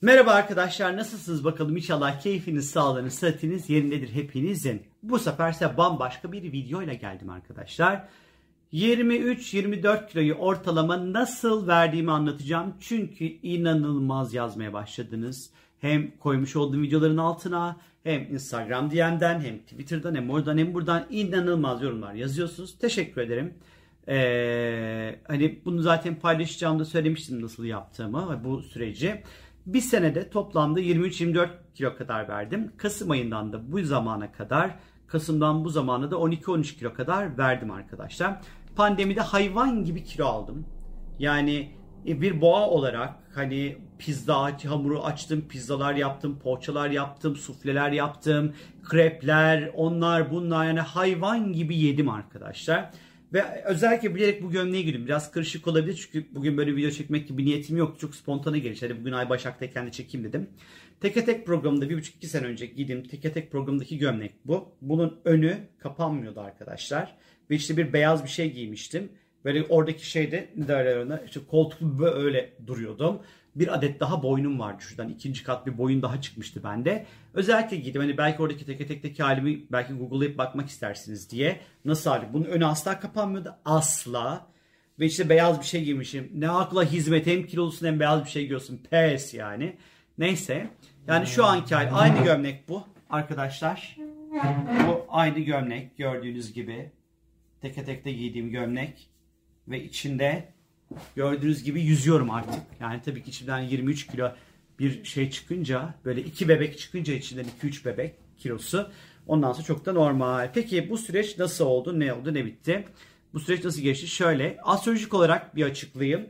Merhaba arkadaşlar nasılsınız bakalım inşallah keyfiniz, sağlığınız, sıhhatiniz yerindedir hepinizin. Bu sefer size bambaşka bir video ile geldim arkadaşlar. 23-24 kiloyu ortalama nasıl verdiğimi anlatacağım. Çünkü inanılmaz yazmaya başladınız. Hem koymuş olduğum videoların altına hem Instagram DM'den hem Twitter'dan hem oradan hem buradan inanılmaz yorumlar yazıyorsunuz. Teşekkür ederim. Ee, hani bunu zaten paylaşacağımda söylemiştim nasıl yaptığımı bu süreci. Bir senede toplamda 23-24 kilo kadar verdim. Kasım ayından da bu zamana kadar Kasım'dan bu zamana da 12-13 kilo kadar verdim arkadaşlar. Pandemide hayvan gibi kilo aldım. Yani e, bir boğa olarak hani pizza hamuru açtım, pizzalar yaptım, poğaçalar yaptım, sufleler yaptım, krepler, onlar bunlar yani hayvan gibi yedim arkadaşlar. Ve özellikle bilerek bu gömleği giydim. Biraz karışık olabilir çünkü bugün böyle video çekmek gibi niyetim yok. Çok spontane gelişti. Hadi bugün Ay Başak'tayken de çekeyim dedim. Teke tek programında bir buçuk iki sene önce giydiğim teke tek programdaki gömlek bu. Bunun önü kapanmıyordu arkadaşlar. Ve işte bir beyaz bir şey giymiştim. Böyle oradaki şeyde ne derler ona işte koltuk böyle duruyordum. Bir adet daha boynum vardı şuradan. ikinci kat bir boyun daha çıkmıştı bende. Özellikle giydim. Hani belki oradaki teke tekteki halimi belki Google'layıp bakmak istersiniz diye. Nasıl hali? Bunun önü asla kapanmıyordu. Asla. Ve işte beyaz bir şey giymişim. Ne akla hizmet hem kilolusun hem beyaz bir şey giyiyorsun. Pes yani. Neyse. Yani şu anki hal aynı gömlek bu arkadaşlar. Bu aynı gömlek gördüğünüz gibi. Teke tekte giydiğim gömlek. Ve içinde gördüğünüz gibi yüzüyorum artık. Yani tabii ki içimden 23 kilo bir şey çıkınca böyle iki bebek çıkınca içinden 2-3 bebek kilosu ondan sonra çok da normal. Peki bu süreç nasıl oldu? Ne oldu? Ne bitti? Bu süreç nasıl geçti? Şöyle astrolojik olarak bir açıklayayım.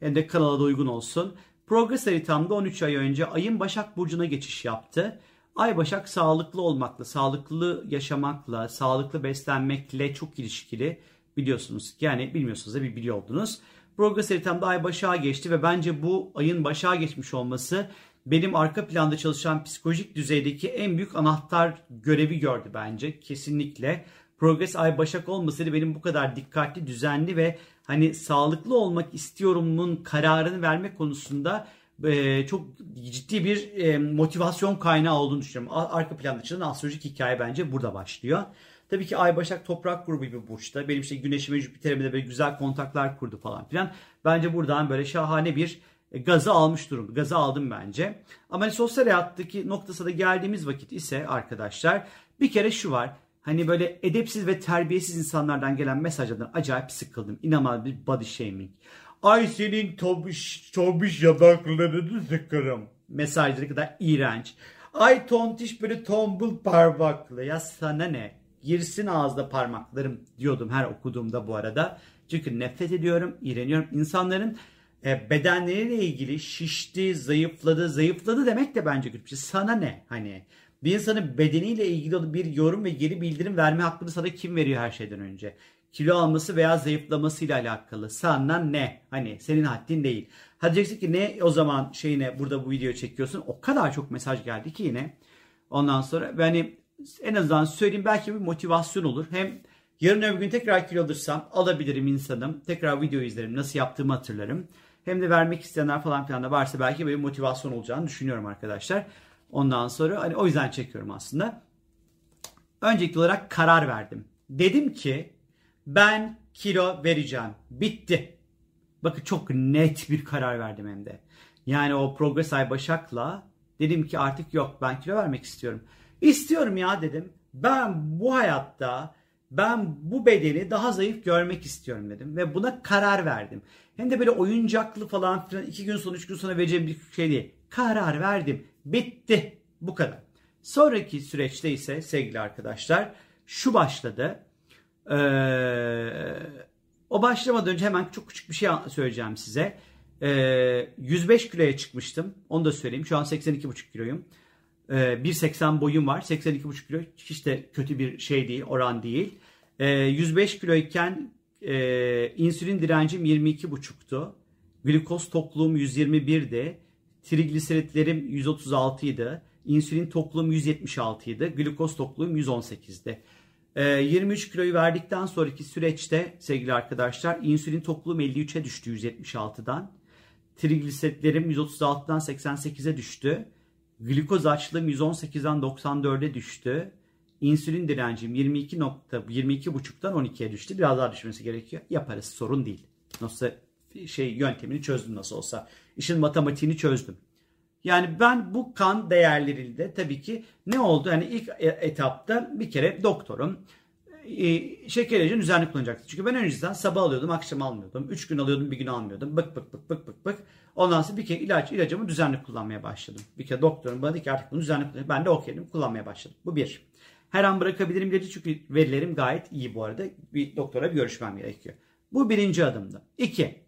Hem de kanala da uygun olsun. Progress haritamda 13 ay önce ayın Başak Burcu'na geçiş yaptı. Ay Başak sağlıklı olmakla, sağlıklı yaşamakla, sağlıklı beslenmekle çok ilişkili biliyorsunuz. Yani bilmiyorsunuz da bir biliyor oldunuz. Progress haritamda ay başağa geçti ve bence bu ayın başağa geçmiş olması benim arka planda çalışan psikolojik düzeydeki en büyük anahtar görevi gördü bence kesinlikle. Progress ay başak olmasaydı benim bu kadar dikkatli, düzenli ve hani sağlıklı olmak istiyorumun kararını verme konusunda e, çok ciddi bir e, motivasyon kaynağı olduğunu düşünüyorum. Arka planda çalışan astrolojik hikaye bence burada başlıyor. Tabii ki Ay Başak toprak grubu bir burçta. Benim işte Güneş'im ve Jüpiter'imle de böyle güzel kontaklar kurdu falan filan. Bence buradan böyle şahane bir e, gazı almış durum. Gazı aldım bence. Ama hani sosyal hayattaki noktası da geldiğimiz vakit ise arkadaşlar bir kere şu var. Hani böyle edepsiz ve terbiyesiz insanlardan gelen mesajlardan acayip sıkıldım. İnanılmaz bir body shaming. Ay senin tobiş, tobiş yanaklarını sıkarım. Mesajları kadar iğrenç. Ay tontiş böyle tombul parmaklı. Ya sana ne? girsin ağızda parmaklarım diyordum her okuduğumda bu arada. Çünkü nefret ediyorum, iğreniyorum. İnsanların e, bedenleriyle ilgili şişti, zayıfladı, zayıfladı demek de bence kötü bir şey. Sana ne? Hani bir insanın bedeniyle ilgili bir yorum ve geri bildirim verme hakkını sana kim veriyor her şeyden önce? Kilo alması veya zayıflamasıyla alakalı. Sana ne? Hani senin haddin değil. Hadi diyeceksin ki ne o zaman şeyine burada bu video çekiyorsun? O kadar çok mesaj geldi ki yine. Ondan sonra hani en azından söyleyeyim belki bir motivasyon olur. Hem yarın öbür gün tekrar kilo alırsam alabilirim insanım. Tekrar video izlerim. Nasıl yaptığımı hatırlarım. Hem de vermek isteyenler falan filan da varsa belki böyle motivasyon olacağını düşünüyorum arkadaşlar. Ondan sonra hani o yüzden çekiyorum aslında. Öncelikli olarak karar verdim. Dedim ki ben kilo vereceğim. Bitti. Bakın çok net bir karar verdim hem de. Yani o Progress Ay Başak'la dedim ki artık yok ben kilo vermek istiyorum. İstiyorum ya dedim. Ben bu hayatta ben bu bedeni daha zayıf görmek istiyorum dedim. Ve buna karar verdim. Hem de böyle oyuncaklı falan filan iki gün sonra üç gün sonra vereceğim bir şey değil. Karar verdim. Bitti. Bu kadar. Sonraki süreçte ise sevgili arkadaşlar şu başladı. Ee, o başlamadan önce hemen çok küçük bir şey söyleyeceğim size. Ee, 105 kiloya çıkmıştım. Onu da söyleyeyim. Şu an 82,5 kiloyum. 1.80 ee, boyum var. 82,5 kilo hiç de kötü bir şey değil, oran değil. 105 ee, kiloyken e, insülin direncim 22,5'tu. Glikoz tokluğum 121'di. Trigliseritlerim 136 idi. İnsülin tokluğum 176 idi. Glikoz tokluğum 118'di. 23 kiloyu verdikten sonraki süreçte sevgili arkadaşlar insülin tokluğum 53'e düştü 176'dan. Trigliseritlerim 136'dan 88'e düştü. Glikoz açlığım 118'den 94'e düştü. İnsülin direncim 22 nokta 22.5'tan 12'ye düştü. Biraz daha düşmesi gerekiyor. Yaparız sorun değil. Nasıl şey yöntemini çözdüm nasıl olsa. İşin matematiğini çözdüm. Yani ben bu kan değerleriyle tabii ki ne oldu? Yani ilk e, etapta bir kere doktorum e, şeker ilacını düzenli kullanacaktı. Çünkü ben önceden sabah alıyordum, akşam almıyordum. Üç gün alıyordum, bir gün almıyordum. Bık bık bık bık bık bık. Ondan sonra bir kere ilaç, ilacımı düzenli kullanmaya başladım. Bir kere doktorum bana dedi ki artık bunu düzenli kullan. Ben de okey dedim, kullanmaya başladım. Bu bir. Her an bırakabilirim dedi çünkü verilerim gayet iyi bu arada. Bir doktora bir görüşmem gerekiyor. Bu birinci adımdı. İki.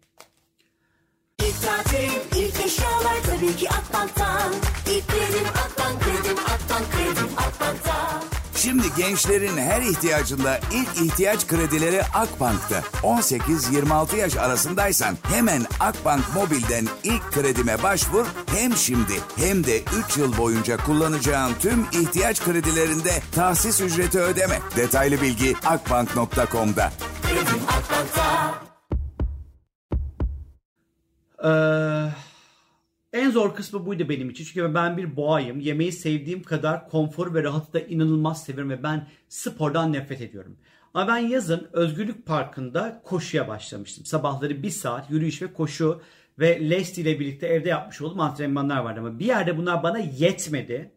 Tatil, ilk eşyalar tabii ki Akbank'tan. İlk kredim Akbank, kredim Akbank, kredim Akbank'tan. Şimdi gençlerin her ihtiyacında ilk ihtiyaç kredileri Akbank'ta. 18-26 yaş arasındaysan hemen Akbank Mobil'den ilk kredime başvur. Hem şimdi hem de 3 yıl boyunca kullanacağın tüm ihtiyaç kredilerinde tahsis ücreti ödeme. Detaylı bilgi akbank.com'da. Kredim Akbank'tan. Ee, en zor kısmı buydu benim için. Çünkü ben bir boğayım. Yemeği sevdiğim kadar konfor ve rahatı da inanılmaz seviyorum ve ben spordan nefret ediyorum. Ama ben yazın Özgürlük Parkı'nda koşuya başlamıştım. Sabahları bir saat yürüyüş ve koşu ve Leslie ile birlikte evde yapmış olduğum antrenmanlar vardı. Ama bir yerde bunlar bana yetmedi.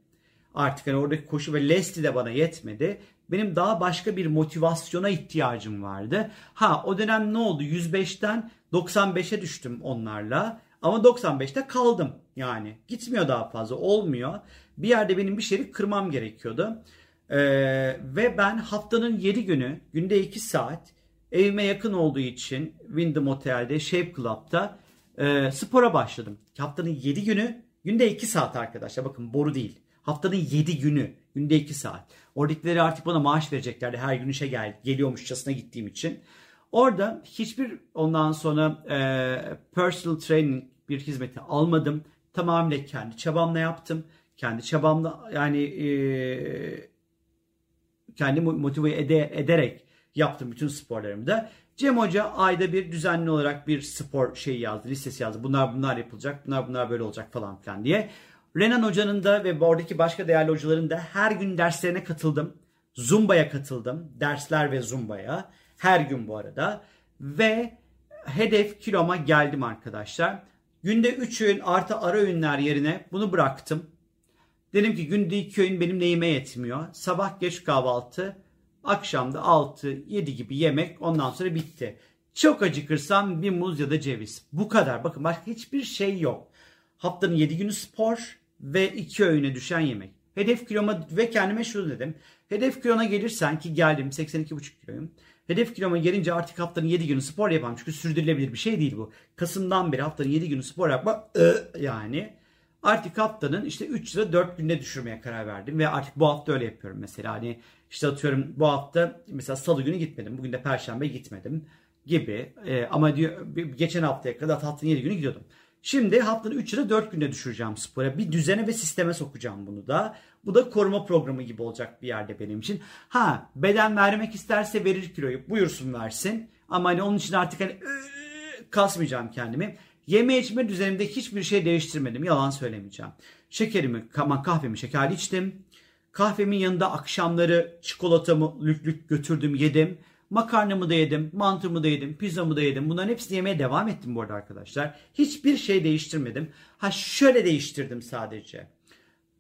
Artık hani oradaki koşu ve Leslie de bana yetmedi. Benim daha başka bir motivasyona ihtiyacım vardı. Ha o dönem ne oldu? 105'ten 95'e düştüm onlarla. Ama 95'te kaldım yani. Gitmiyor daha fazla olmuyor. Bir yerde benim bir şeyi kırmam gerekiyordu. Ee, ve ben haftanın 7 günü günde 2 saat evime yakın olduğu için Wyndham Otel'de Shape Club'da e, spora başladım. Haftanın 7 günü günde 2 saat arkadaşlar. Bakın boru değil. Haftanın 7 günü günde 2 saat. Oradakileri artık bana maaş vereceklerdi her gün işe gel geliyormuşçasına gittiğim için. Orada hiçbir ondan sonra e, personal training bir hizmeti almadım. Tamamıyla kendi çabamla yaptım. Kendi çabamla yani e, kendi motive ede, ederek yaptım bütün sporlarımı da. Cem Hoca ayda bir düzenli olarak bir spor şeyi yazdı, listesi yazdı. Bunlar bunlar yapılacak, bunlar bunlar böyle olacak falan filan diye. Renan Hoca'nın da ve oradaki başka değerli hocaların da her gün derslerine katıldım. Zumba'ya katıldım. Dersler ve Zumba'ya. Her gün bu arada. Ve hedef kiloma geldim arkadaşlar. Günde 3 öğün artı ara öğünler yerine bunu bıraktım. Dedim ki günde 2 öğün benim neyime yetmiyor. Sabah geç kahvaltı, akşamda 6-7 gibi yemek ondan sonra bitti. Çok acıkırsam bir muz ya da ceviz. Bu kadar. Bakın başka hiçbir şey yok. Haftanın 7 günü spor ve 2 öğüne düşen yemek. Hedef kiloma ve kendime şunu dedim. Hedef kilona gelirsen ki geldim 82,5 kiloyum. Hedef kiloma gelince artık haftanın 7 günü spor yapamam. Çünkü sürdürülebilir bir şey değil bu. Kasım'dan beri haftanın 7 günü spor yapma ı, yani. Artık haftanın işte 3 ya da 4 günde düşürmeye karar verdim. Ve artık bu hafta öyle yapıyorum mesela. Hani işte atıyorum bu hafta mesela salı günü gitmedim. Bugün de perşembe gitmedim gibi. Ee, ama diyor geçen haftaya kadar haftanın 7 günü gidiyordum. Şimdi haftanın 3 ya da 4 günde düşüreceğim spora. Bir düzene ve sisteme sokacağım bunu da. Bu da koruma programı gibi olacak bir yerde benim için. Ha beden vermek isterse verir kiloyu. Buyursun versin. Ama hani onun için artık hani kasmayacağım kendimi. Yeme içme düzenimde hiçbir şey değiştirmedim. Yalan söylemeyeceğim. Şekerimi, kahvemi şekerli içtim. Kahvemin yanında akşamları çikolatamı lük lük götürdüm yedim. Makarnamı da yedim, mantımı da yedim, pizzamı da yedim. Bunların hepsini yemeye devam ettim bu arada arkadaşlar. Hiçbir şey değiştirmedim. Ha şöyle değiştirdim sadece.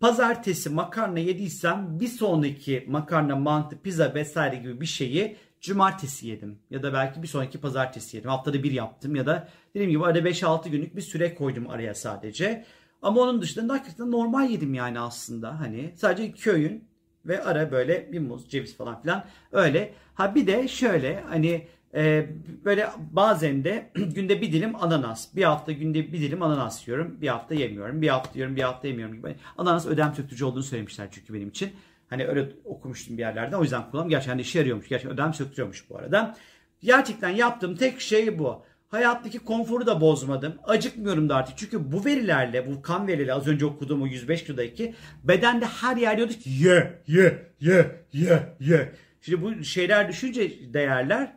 Pazartesi makarna yediysem bir sonraki makarna, mantı, pizza vesaire gibi bir şeyi cumartesi yedim. Ya da belki bir sonraki pazartesi yedim. Haftada bir yaptım ya da dediğim gibi arada 5-6 günlük bir süre koydum araya sadece. Ama onun dışında hakikaten normal yedim yani aslında. Hani sadece iki öğün ve ara böyle bir muz, ceviz falan filan öyle. Ha bir de şöyle hani e, böyle bazen de günde bir dilim ananas. Bir hafta günde bir dilim ananas yiyorum. Bir hafta yemiyorum. Bir hafta yiyorum, bir hafta yemiyorum gibi. Ananas ödem söktürücü olduğunu söylemişler çünkü benim için. Hani öyle okumuştum bir yerlerde. O yüzden kullanıyorum. Gerçekten hani işe yarıyormuş. Gerçekten ödem söktürüyormuş bu arada. Gerçekten yaptığım tek şey bu. Hayattaki konforu da bozmadım. Acıkmıyorum da artık. Çünkü bu verilerle, bu kan verileri az önce okuduğum o 105 kilodaki bedende her yer diyordu ki ye, ye, ye, ye, ye. Şimdi bu şeyler düşünce değerler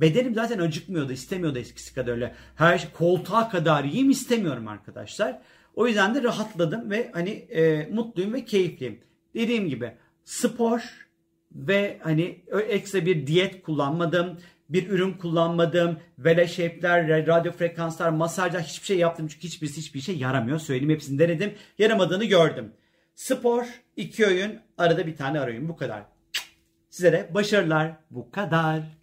Bedenim zaten acıkmıyordu, istemiyordu eskisi kadar öyle. Her şey koltuğa kadar yiyeyim istemiyorum arkadaşlar. O yüzden de rahatladım ve hani e, mutluyum ve keyifliyim. Dediğim gibi spor ve hani ekstra bir diyet kullanmadım. Bir ürün kullanmadım. Vela shape'ler, radyo frekanslar, masajlar hiçbir şey yaptım. Çünkü hiçbirisi hiçbir şey yaramıyor. Söyleyeyim hepsini denedim. Yaramadığını gördüm. Spor, iki öğün, arada bir tane ara öğün. Bu kadar. Size de başarılar. Bu kadar.